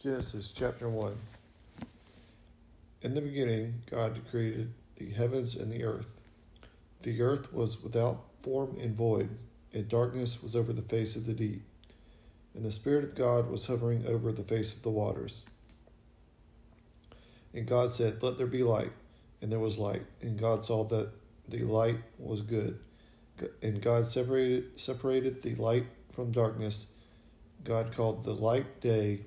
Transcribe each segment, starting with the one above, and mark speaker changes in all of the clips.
Speaker 1: Genesis chapter 1. In the beginning, God created the heavens and the earth. The earth was without form and void, and darkness was over the face of the deep. And the Spirit of God was hovering over the face of the waters. And God said, Let there be light. And there was light. And God saw that the light was good. And God separated, separated the light from darkness. God called the light day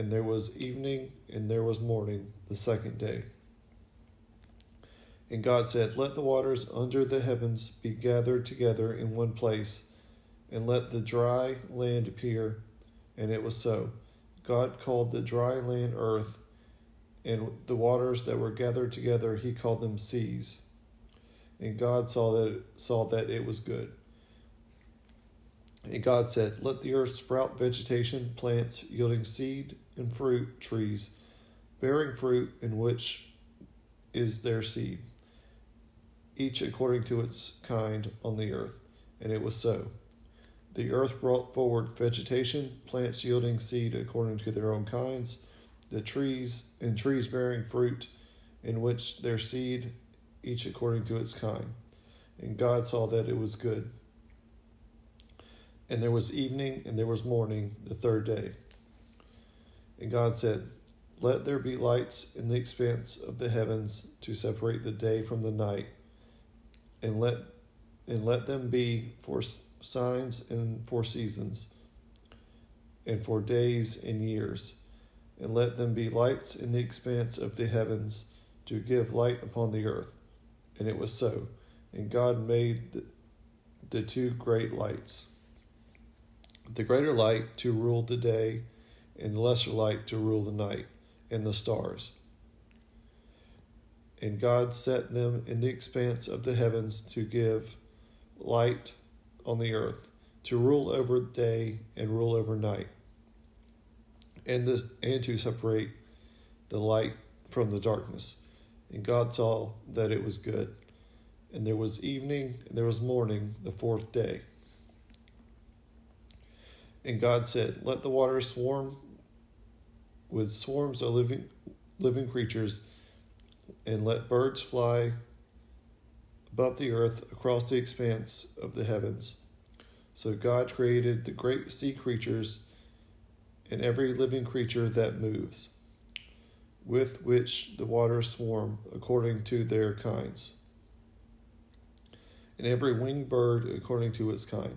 Speaker 1: And there was evening and there was morning the second day. And God said, Let the waters under the heavens be gathered together in one place, and let the dry land appear. And it was so. God called the dry land earth, and the waters that were gathered together he called them seas. And God saw that saw that it was good. And God said, Let the earth sprout vegetation, plants yielding seed and fruit trees, bearing fruit in which is their seed, each according to its kind on the earth. And it was so. The earth brought forward vegetation, plants yielding seed according to their own kinds, the trees and trees bearing fruit in which their seed, each according to its kind. And God saw that it was good. And there was evening and there was morning the third day. And God said, Let there be lights in the expanse of the heavens to separate the day from the night, and let and let them be for signs and for seasons, and for days and years, and let them be lights in the expanse of the heavens to give light upon the earth. And it was so. And God made the, the two great lights the greater light to rule the day and the lesser light to rule the night, and the stars. And God set them in the expanse of the heavens to give light on the earth, to rule over day and rule over night, and, the, and to separate the light from the darkness. And God saw that it was good. And there was evening and there was morning the fourth day. And God said, Let the waters swarm with swarms of living living creatures, and let birds fly above the earth across the expanse of the heavens. So God created the great sea creatures and every living creature that moves, with which the waters swarm according to their kinds, and every winged bird according to its kind.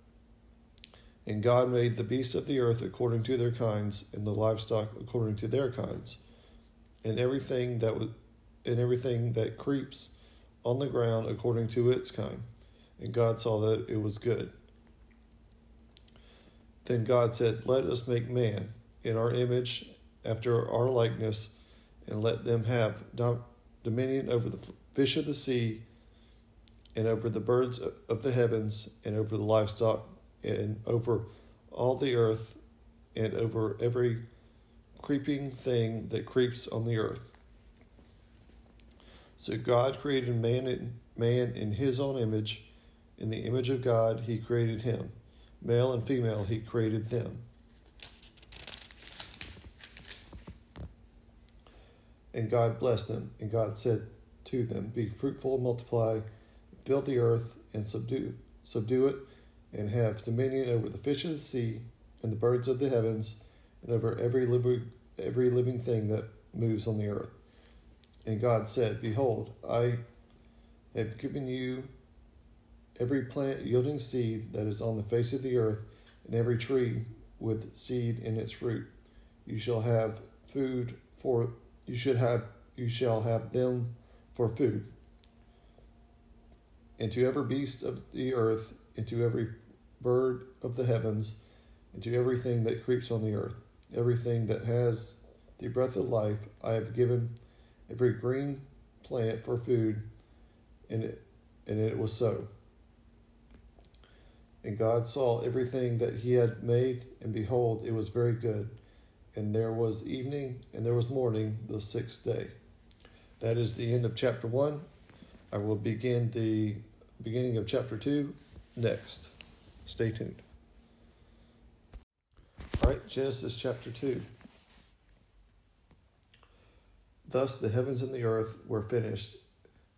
Speaker 1: And God made the beasts of the earth according to their kinds, and the livestock according to their kinds and everything that was and everything that creeps on the ground according to its kind. And God saw that it was good. Then God said, Let us make man in our image, after our likeness, and let them have dominion over the fish of the sea, and over the birds of the heavens, and over the livestock, and over all the earth, and over every creeping thing that creeps on the earth. So God created man in, man in his own image. In the image of God, he created him. Male and female, he created them. And God blessed them, and God said to them, Be fruitful, multiply, fill the earth, and subdue, subdue it, and have dominion over the fish of the sea, and the birds of the heavens, and over every living, every living thing that moves on the earth. And God said, Behold, I have given you every plant yielding seed that is on the face of the earth, and every tree with seed in its fruit. You shall have food for you should have you shall have them for food. And to every beast of the earth, and to every bird of the heavens, and to everything that creeps on the earth, everything that has the breath of life, I have given every green plant for food, and it, and it was so. And God saw everything that he had made, and behold, it was very good. And there was evening, and there was morning, the sixth day. That is the end of chapter one. I will begin the beginning of chapter two next. Stay tuned. All right, Genesis chapter 2. Thus the heavens and the earth were finished,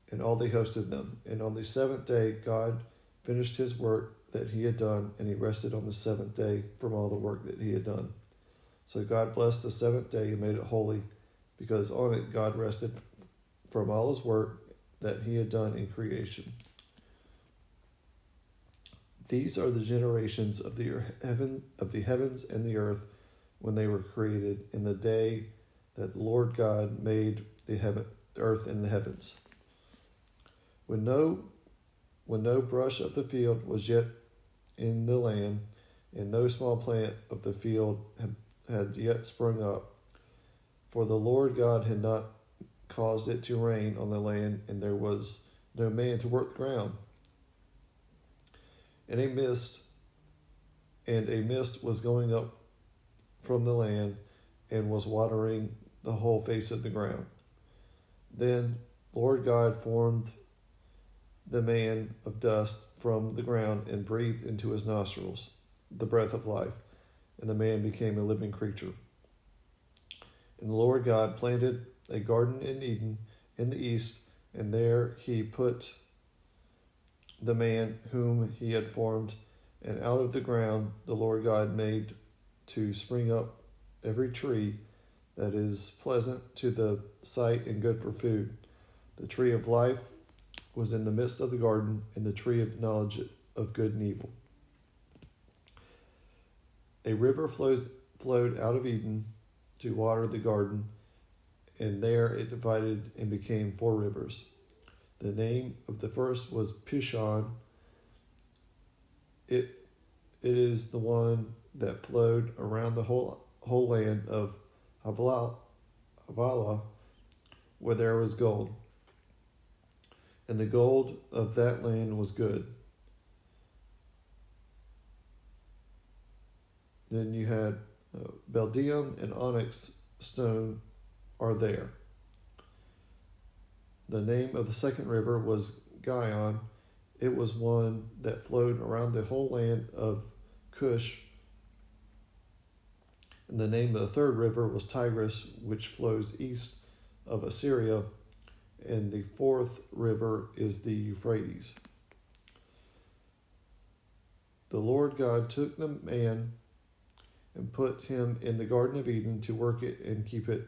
Speaker 1: and all the host of them. And on the seventh day, God finished his work that he had done, and he rested on the seventh day from all the work that he had done. So God blessed the seventh day and made it holy, because on it God rested from all his work that he had done in creation. These are the generations of the heaven of the heavens and the earth when they were created in the day that the Lord God made the heaven, earth and the heavens. When no when no brush of the field was yet in the land, and no small plant of the field had, had yet sprung up, for the Lord God had not caused it to rain on the land, and there was no man to work the ground. And a mist, and a mist was going up from the land, and was watering the whole face of the ground. Then Lord God formed the man of dust from the ground and breathed into his nostrils the breath of life, and the man became a living creature. And the Lord God planted a garden in Eden in the east, and there he put the man whom he had formed, and out of the ground the Lord God made to spring up every tree that is pleasant to the sight and good for food. The tree of life was in the midst of the garden, and the tree of knowledge of good and evil. A river flows, flowed out of Eden to water the garden, and there it divided and became four rivers. The name of the first was Pishon. It, it is the one that flowed around the whole, whole land of Havilah, where there was gold. And the gold of that land was good. Then you had uh, Bdellium and onyx stone are there. The name of the second river was Gihon. It was one that flowed around the whole land of Cush and the name of the third river was Tigris, which flows east of Assyria. And the fourth river is the Euphrates. The Lord God took the man and put him in the Garden of Eden to work it and keep it.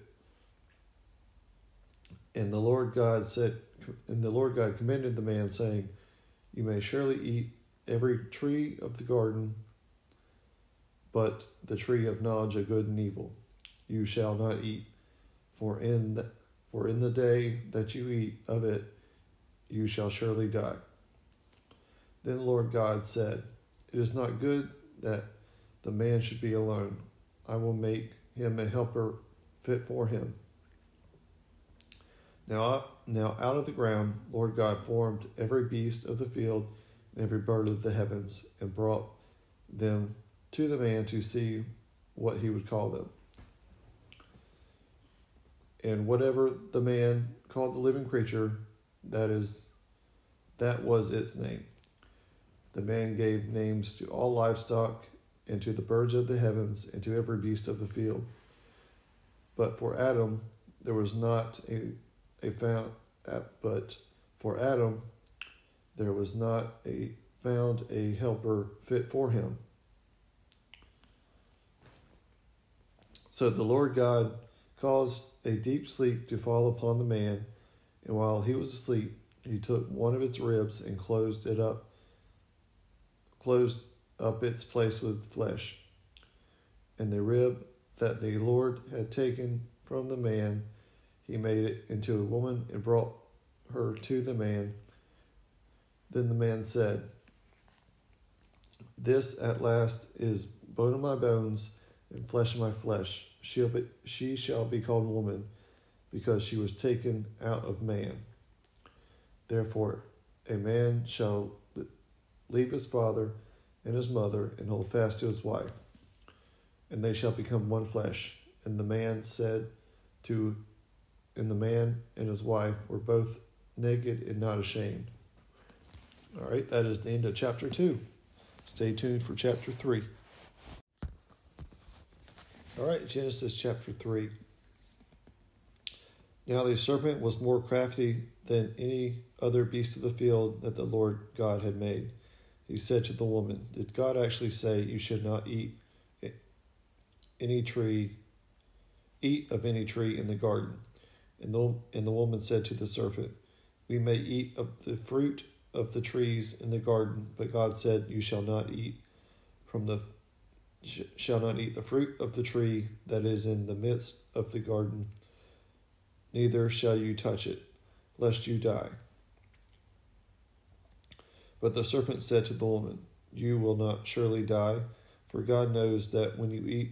Speaker 1: And the Lord God said, and the Lord God commanded the man, saying, You may surely eat every tree of the garden, but the tree of knowledge of good and evil you shall not eat, for in the, for in the day that you eat of it you shall surely die. Then the Lord God said, It is not good that the man should be alone. I will make him a helper fit for him. Now, now out of the ground, Lord God formed every beast of the field and every bird of the heavens, and brought them to the man to see what he would call them. And whatever the man called the living creature, that is that was its name. The man gave names to all livestock and to the birds of the heavens and to every beast of the field. But for Adam there was not a, a found but for Adam there was not a found a helper fit for him. So the Lord God caused a deep sleep to fall upon the man, and while he was asleep, he took one of its ribs and closed it up, closed up its place with flesh. And the rib that the Lord had taken from the man, he made it into a woman and brought her to the man. Then the man said, This at last is bone of my bones and flesh of my flesh. She'll be, she shall be called woman, because she was taken out of man. Therefore, a man shall leave his father and his mother and hold fast to his wife, and they shall become one flesh. And the man said to, and the man and his wife were both naked and not ashamed. All right, that is the end of chapter 2. Stay tuned for chapter 3. All right, Genesis chapter 3. Now the serpent was more crafty than any other beast of the field that the Lord God had made. He said to the woman, Did God actually say you should not eat any tree, eat of any tree in the garden? And the, and the woman said to the serpent, We may eat of the fruit of the trees in the garden, but God said, You shall not eat from the shall not eat the fruit of the tree that is in the midst of the garden, neither shall you touch it, lest you die. But the serpent said to the woman, You will not surely die, for God knows that when you eat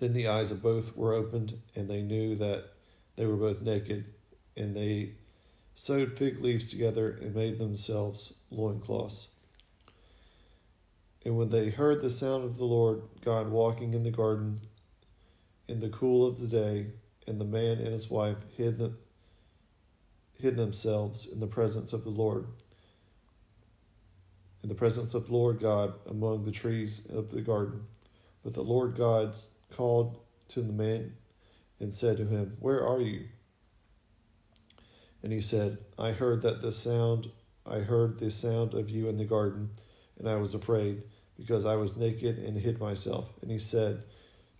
Speaker 1: Then the eyes of both were opened, and they knew that they were both naked, and they sewed fig leaves together and made themselves loincloths. And when they heard the sound of the Lord God walking in the garden in the cool of the day, and the man and his wife hid, them, hid themselves in the presence of the Lord, in the presence of the Lord God among the trees of the garden. But the Lord God called to the man and said to him, Where are you? And he said, I heard that the sound I heard the sound of you in the garden, and I was afraid, because I was naked and hid myself. And he said,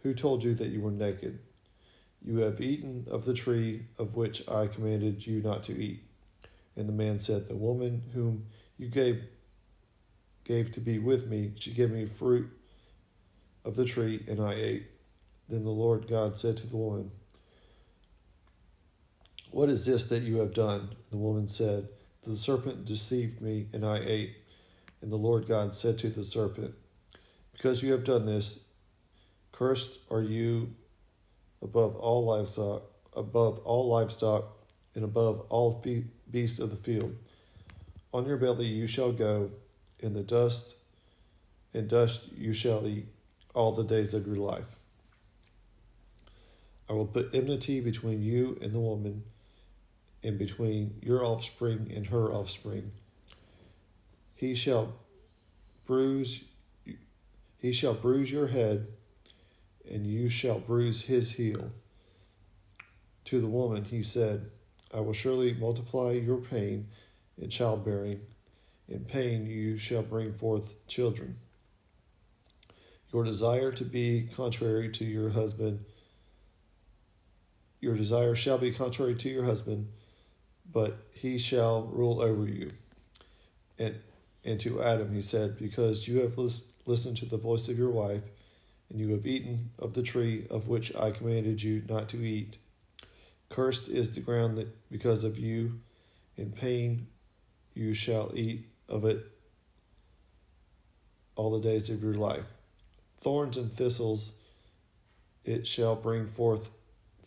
Speaker 1: Who told you that you were naked? You have eaten of the tree of which I commanded you not to eat. And the man said, The woman whom you gave gave to be with me, she gave me fruit of the tree, and I ate. Then the Lord God said to the woman, What is this that you have done? The woman said, The serpent deceived me, and I ate. And the Lord God said to the serpent, Because you have done this, cursed are you above all livestock, above all livestock, and above all beasts of the field. On your belly you shall go, in the dust, and dust you shall eat all the days of your life. I will put enmity between you and the woman, and between your offspring and her offspring. He shall bruise he shall bruise your head, and you shall bruise his heel. To the woman he said, I will surely multiply your pain in childbearing. In pain you shall bring forth children. Your desire to be contrary to your husband your desire shall be contrary to your husband, but he shall rule over you. And, and to Adam he said, Because you have lis- listened to the voice of your wife, and you have eaten of the tree of which I commanded you not to eat. Cursed is the ground that because of you, in pain you shall eat of it all the days of your life. Thorns and thistles it shall bring forth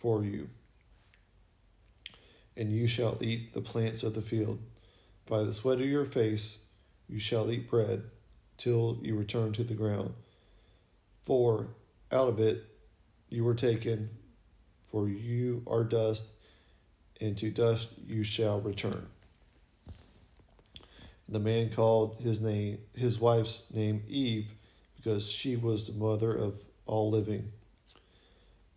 Speaker 1: for you. And you shall eat the plants of the field. By the sweat of your face you shall eat bread till you return to the ground. For out of it you were taken, for you are dust, and to dust you shall return. The man called his name his wife's name Eve, because she was the mother of all living.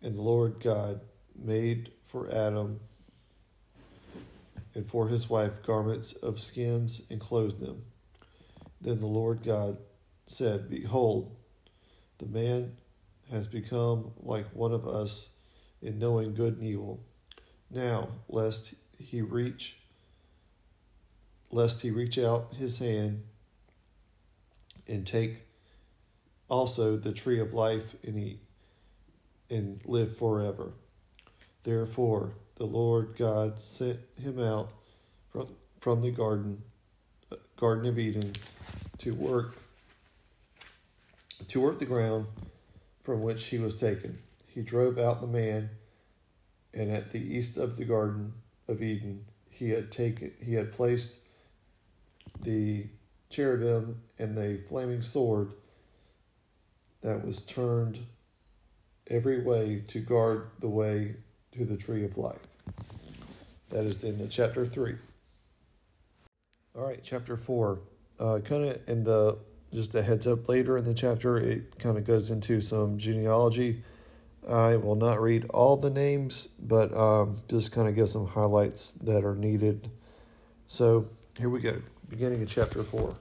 Speaker 1: And the Lord God made for Adam and for his wife garments of skins and clothed them. Then the Lord God said, Behold, the man has become like one of us in knowing good and evil. Now, lest he reach lest he reach out his hand and take also the tree of life and eat and live forever. Therefore, the Lord God sent him out from, from the garden, Garden of Eden, to work to work the ground from which he was taken. He drove out the man, and at the east of the Garden of Eden, he had taken he had placed the cherubim and the flaming sword that was turned every way to guard the way to the tree of life. That is in chapter 3. All right, chapter 4. Uh, kind of in the, just a heads up later in the chapter, it kind of goes into some genealogy. I will not read all the names, but um, just kind of give some highlights that are needed. So here we go, beginning of chapter 4.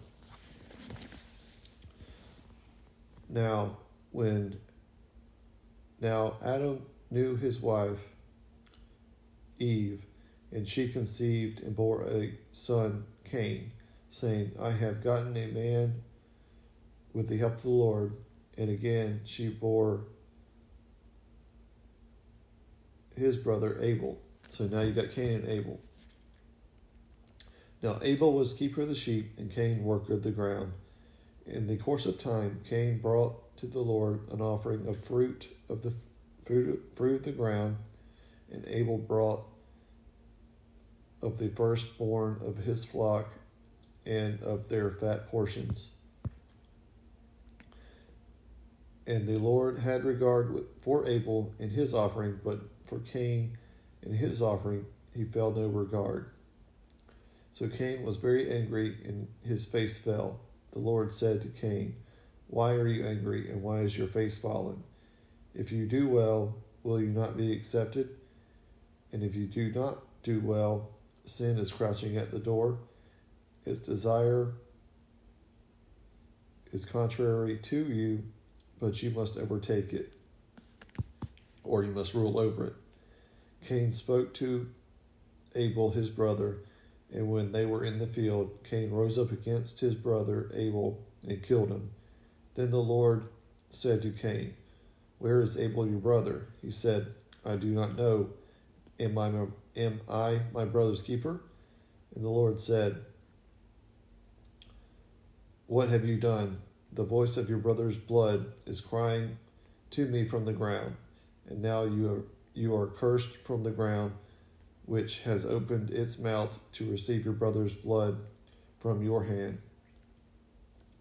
Speaker 1: Now, when now Adam knew his wife Eve, and she conceived and bore a son, Cain, saying, I have gotten a man with the help of the Lord. And again she bore his brother Abel. So now you got Cain and Abel. Now Abel was keeper of the sheep, and Cain worker of the ground. In the course of time, Cain brought to the Lord an offering of fruit of the fruit, fruit of the ground and Abel brought of the firstborn of his flock and of their fat portions. And the Lord had regard for Abel and his offering, but for Cain and his offering he felt no regard. So Cain was very angry, and his face fell. The Lord said to Cain, Why are you angry, and why is your face fallen? If you do well, will you not be accepted? And if you do not do well, sin is crouching at the door. Its desire is contrary to you, but you must overtake it, or you must rule over it. Cain spoke to Abel his brother, and when they were in the field, Cain rose up against his brother Abel and killed him. Then the Lord said to Cain, Where is Abel your brother? He said, I do not know. Am I, my, am I my brother's keeper? And the Lord said, What have you done? The voice of your brother's blood is crying to me from the ground, and now you are, you are cursed from the ground, which has opened its mouth to receive your brother's blood from your hand.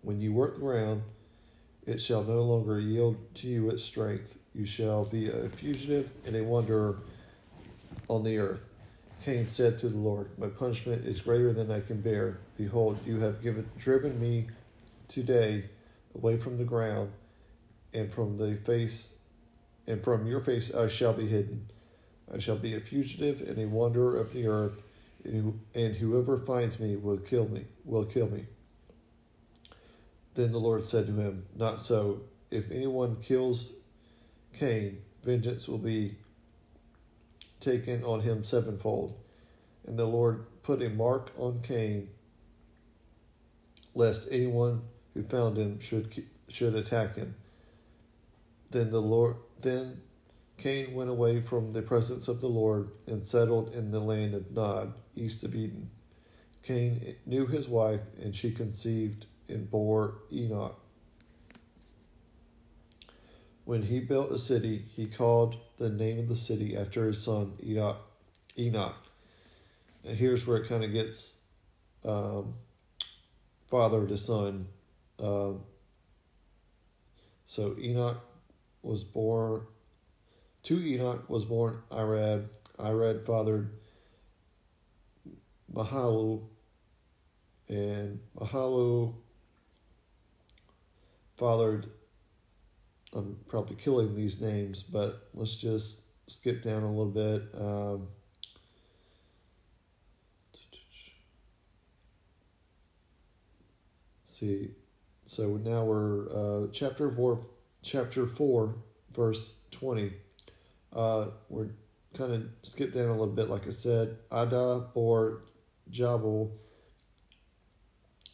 Speaker 1: When you work the ground, it shall no longer yield to you its strength. You shall be a fugitive and a wanderer on the earth. Cain said to the Lord, My punishment is greater than I can bear. Behold, you have given, driven me today away from the ground, and from the face, and from your face I shall be hidden. I shall be a fugitive and a wanderer of the earth, and whoever finds me will kill me. Will kill me. Then the Lord said to him, Not so. If anyone kills Cain, vengeance will be taken on him sevenfold. And the Lord put a mark on Cain, lest anyone who found him should should attack him. Then the Lord then Cain went away from the presence of the Lord and settled in the land of Nod, east of Eden. Cain knew his wife, and she conceived and bore Enoch. When he built a city, he called the name of the city after his son Enoch. Enoch. And here's where it kind of gets um, father to son. Um, so Enoch was born. To Enoch was born Irad. Irad fathered Mahalu, and Mahalu fathered. I'm probably killing these names, but let's just skip down a little bit. Um, see, so now we're uh, chapter four, chapter four, verse twenty. Uh, we're kind of skip down a little bit, like I said. Adah or Jabal.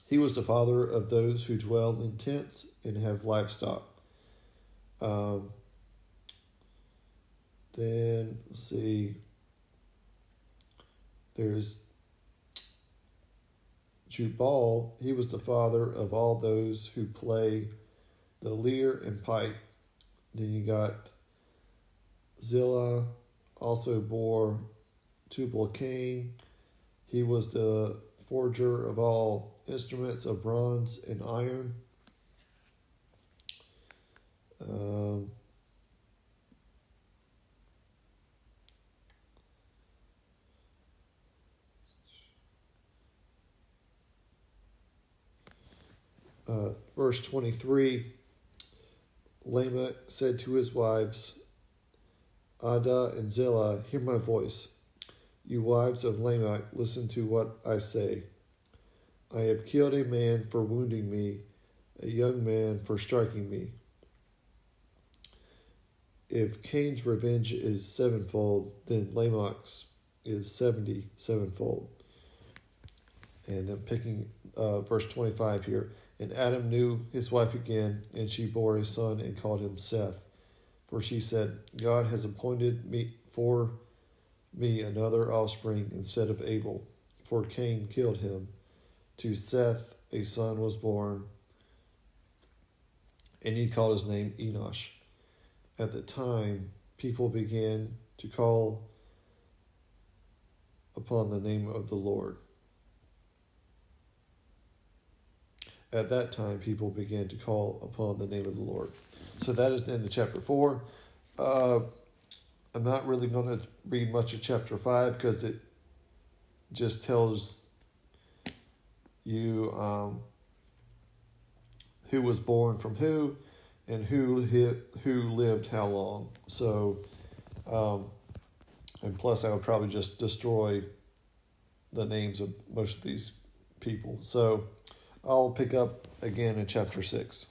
Speaker 1: He was the father of those who dwell in tents and have livestock. Um, then let's see. There's Jubal. He was the father of all those who play the lyre and pipe. Then you got Zillah, also bore Tubal Cain. He was the forger of all instruments of bronze and iron. Um, uh, verse 23 Lamech said to his wives, Adah and Zillah, hear my voice. You wives of Lamech, listen to what I say. I have killed a man for wounding me, a young man for striking me. If Cain's revenge is sevenfold, then Lamech's is seventy sevenfold. And then picking uh, verse 25 here. And Adam knew his wife again, and she bore a son and called him Seth. For she said, God has appointed me for me another offspring instead of Abel, for Cain killed him. To Seth a son was born, and he called his name Enosh. At the time, people began to call upon the name of the Lord. At that time, people began to call upon the name of the Lord. So that is the end of chapter 4. Uh, I'm not really going to read much of chapter 5 because it just tells you um, who was born from who and who hit, who lived how long. So, um, and plus, I would probably just destroy the names of most of these people. So, I'll pick up again in chapter 6.